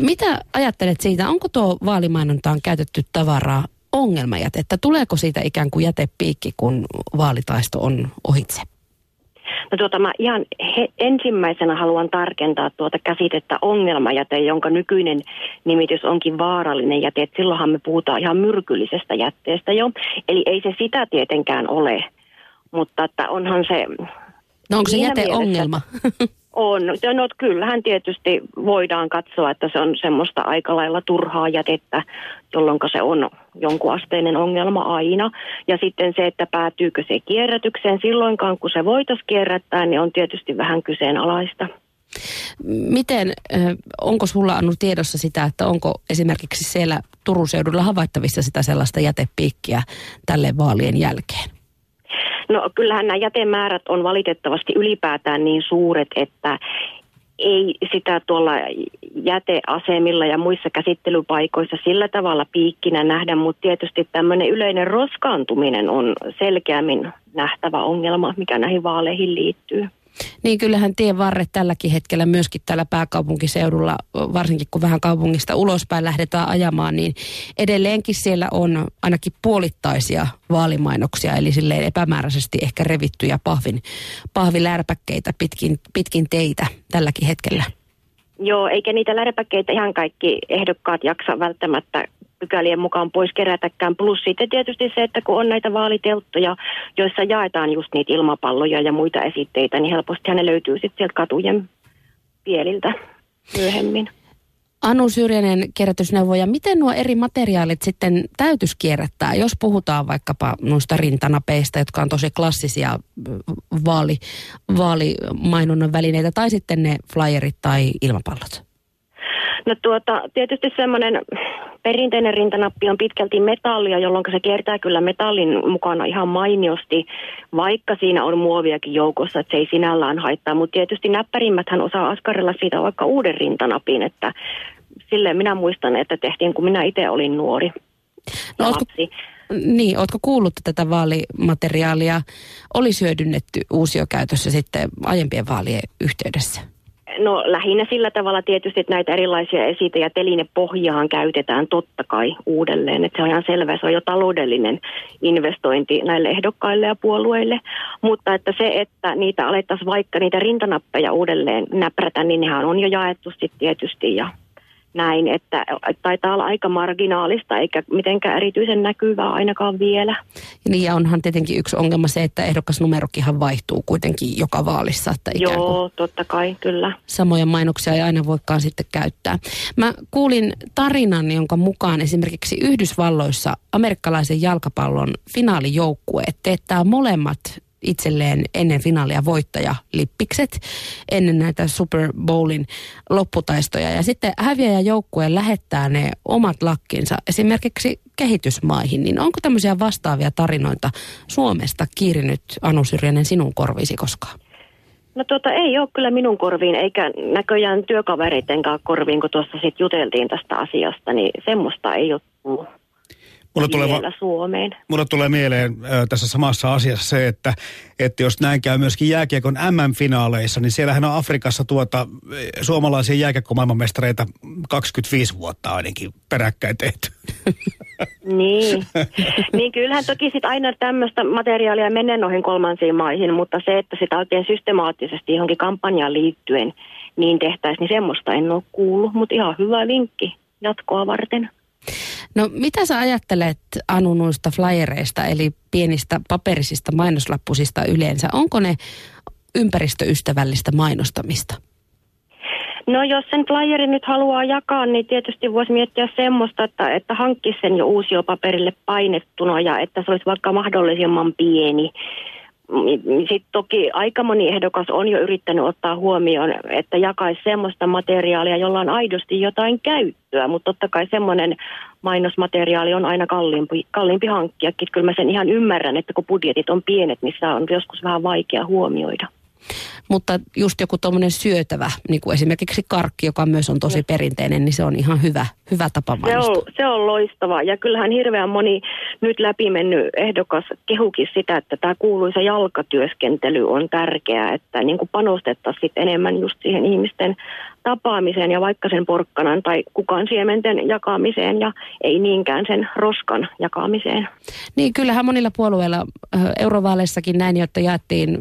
Mitä ajattelet siitä, onko tuo vaalimainontaan käytetty tavaraa ongelmajätettä? Tuleeko siitä ikään kuin jätepiikki, kun vaalitaisto on ohitse? No tuota, mä ihan he, ensimmäisenä haluan tarkentaa tuota käsitettä ongelmajäte, jonka nykyinen nimitys onkin vaarallinen jäte. Et silloinhan me puhutaan ihan myrkyllisestä jätteestä jo. Eli ei se sitä tietenkään ole, mutta että onhan se... No onko se jäteongelma? On. No kyllähän tietysti voidaan katsoa, että se on semmoista aika lailla turhaa jätettä, jolloin se on jonkun asteinen ongelma aina. Ja sitten se, että päätyykö se kierrätykseen silloinkaan, kun se voitaisiin kierrättää, niin on tietysti vähän kyseenalaista. Miten, onko sulla annut tiedossa sitä, että onko esimerkiksi siellä Turun seudulla havaittavissa sitä sellaista jätepiikkiä tälle vaalien jälkeen? No kyllähän nämä jätemäärät on valitettavasti ylipäätään niin suuret, että ei sitä tuolla jäteasemilla ja muissa käsittelypaikoissa sillä tavalla piikkinä nähdä, mutta tietysti tämmöinen yleinen roskaantuminen on selkeämmin nähtävä ongelma, mikä näihin vaaleihin liittyy. Niin kyllähän tien varret tälläkin hetkellä myöskin täällä pääkaupunkiseudulla, varsinkin kun vähän kaupungista ulospäin lähdetään ajamaan, niin edelleenkin siellä on ainakin puolittaisia vaalimainoksia, eli silleen epämääräisesti ehkä revittyjä pahvin, pahvilärpäkkeitä pitkin, pitkin teitä tälläkin hetkellä. Joo, eikä niitä lärpäkkeitä ihan kaikki ehdokkaat jaksa välttämättä pykälien mukaan pois kerätäkään. Plus sitten tietysti se, että kun on näitä vaalitelttoja, joissa jaetaan just niitä ilmapalloja ja muita esitteitä, niin helposti ne löytyy sitten sieltä katujen pieliltä myöhemmin. Anu Syrjänen kerätysneuvoja, miten nuo eri materiaalit sitten täytyisi kierrättää, jos puhutaan vaikkapa noista rintanapeista, jotka on tosi klassisia vaali, vaalimainonnan välineitä, tai sitten ne flyerit tai ilmapallot? No tuota, tietysti semmoinen perinteinen rintanappi on pitkälti metallia, jolloin se kiertää kyllä metallin mukana ihan mainiosti, vaikka siinä on muoviakin joukossa, että se ei sinällään haittaa. Mutta tietysti näppärimmäthän osaa askarella siitä vaikka uuden rintanapin, että silleen minä muistan, että tehtiin kun minä itse olin nuori. No, ootko, niin, ootko kuullut, että tätä vaalimateriaalia olisi hyödynnetty uusiokäytössä sitten aiempien vaalien yhteydessä? No lähinnä sillä tavalla tietysti, että näitä erilaisia esite- ja telinepohjaan käytetään totta kai uudelleen. Että se on ihan selvä, se on jo taloudellinen investointi näille ehdokkaille ja puolueille. Mutta että se, että niitä alettaisiin vaikka niitä rintanappeja uudelleen näprätä, niin nehän on jo jaettu sitten tietysti ja näin, että taitaa olla aika marginaalista eikä mitenkään erityisen näkyvää ainakaan vielä. Niin ja onhan tietenkin yksi ongelma se, että ehdokasnumerokinhan vaihtuu kuitenkin joka vaalissa. Että ikään kuin Joo, totta kai, kyllä. Samoja mainoksia ei aina voikaan sitten käyttää. Mä kuulin tarinan, jonka mukaan esimerkiksi Yhdysvalloissa amerikkalaisen jalkapallon finaalijoukkue teettää molemmat itselleen ennen finaalia voittaja lippikset ennen näitä Super Bowlin lopputaistoja. Ja sitten joukkue lähettää ne omat lakkinsa esimerkiksi kehitysmaihin. Niin onko tämmöisiä vastaavia tarinoita Suomesta kiirinyt Anu Syrjänen sinun korviisi koskaan? No tuota, ei ole kyllä minun korviin, eikä näköjään työkavereitenkaan korviin, kun tuossa sitten juteltiin tästä asiasta, niin semmoista ei ole tullut. Mulle tulee, Suomeen. Mulle tulee mieleen äh, tässä samassa asiassa se, että, että jos näin käy myöskin jääkiekon MM-finaaleissa, niin siellähän on Afrikassa tuota suomalaisia jääkiekkomaailmanmestareita 25 vuotta ainakin peräkkäin tehty. niin. niin kyllähän toki sit aina tämmöistä materiaalia menee noihin kolmansiin maihin, mutta se, että sitä oikein systemaattisesti johonkin kampanjaan liittyen niin tehtäisiin, niin semmoista en ole kuullut, mutta ihan hyvä vinkki jatkoa varten. No mitä sä ajattelet Anu noista flyereista, eli pienistä paperisista mainoslappusista yleensä? Onko ne ympäristöystävällistä mainostamista? No jos sen flyeri nyt haluaa jakaa, niin tietysti voisi miettiä semmoista, että, että hankkisi sen jo uusiopaperille painettuna ja että se olisi vaikka mahdollisimman pieni. Sitten toki aika moni ehdokas on jo yrittänyt ottaa huomioon, että jakaisi semmoista materiaalia, jolla on aidosti jotain käyttöä, mutta totta kai semmoinen mainosmateriaali on aina kalliimpi, kalliimpi hankkia. Kyllä mä sen ihan ymmärrän, että kun budjetit on pienet, niin on joskus vähän vaikea huomioida. Mutta just joku tuommoinen syötävä, niin kuin esimerkiksi karkki, joka myös on tosi perinteinen, niin se on ihan hyvä, hyvä tapa se on, se on loistava. Ja kyllähän hirveän moni nyt läpimennyt ehdokas kehukin sitä, että tämä kuuluisa jalkatyöskentely on tärkeää, että niin kuin panostettaisiin enemmän just siihen ihmisten tapaamiseen ja vaikka sen porkkanan tai kukaan siementen jakamiseen ja ei niinkään sen roskan jakamiseen. Niin kyllähän monilla puolueilla eurovaaleissakin näin, että jaettiin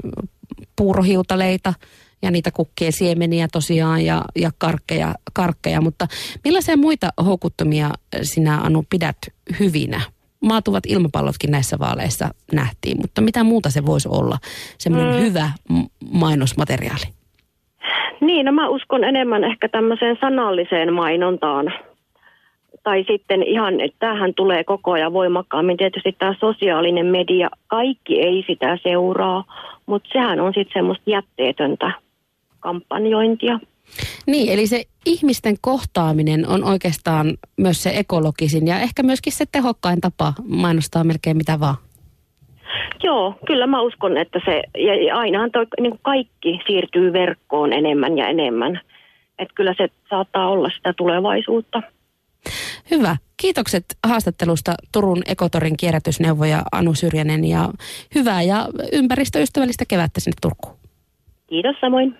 puurohiutaleita ja niitä kukkien siemeniä tosiaan ja, ja karkkeja, karkkeja, mutta millaisia muita houkuttomia sinä Anu pidät hyvinä? Maatuvat ilmapallotkin näissä vaaleissa nähtiin, mutta mitä muuta se voisi olla, semmoinen mm. hyvä mainosmateriaali? Niin, no mä uskon enemmän ehkä tämmöiseen sanalliseen mainontaan. Tai sitten ihan, että tämähän tulee koko ajan voimakkaammin. Tietysti tämä sosiaalinen media, kaikki ei sitä seuraa, mutta sehän on sitten semmoista jätteetöntä kampanjointia. Niin, eli se ihmisten kohtaaminen on oikeastaan myös se ekologisin ja ehkä myöskin se tehokkain tapa mainostaa melkein mitä vaan. Joo, kyllä mä uskon, että se, ja ainahan toi, niin kuin kaikki siirtyy verkkoon enemmän ja enemmän. Että kyllä se saattaa olla sitä tulevaisuutta. Hyvä. Kiitokset haastattelusta Turun Ekotorin kierrätysneuvoja Anu Syrjänen ja hyvää ja ympäristöystävällistä kevättä sinne Turkuun. Kiitos samoin.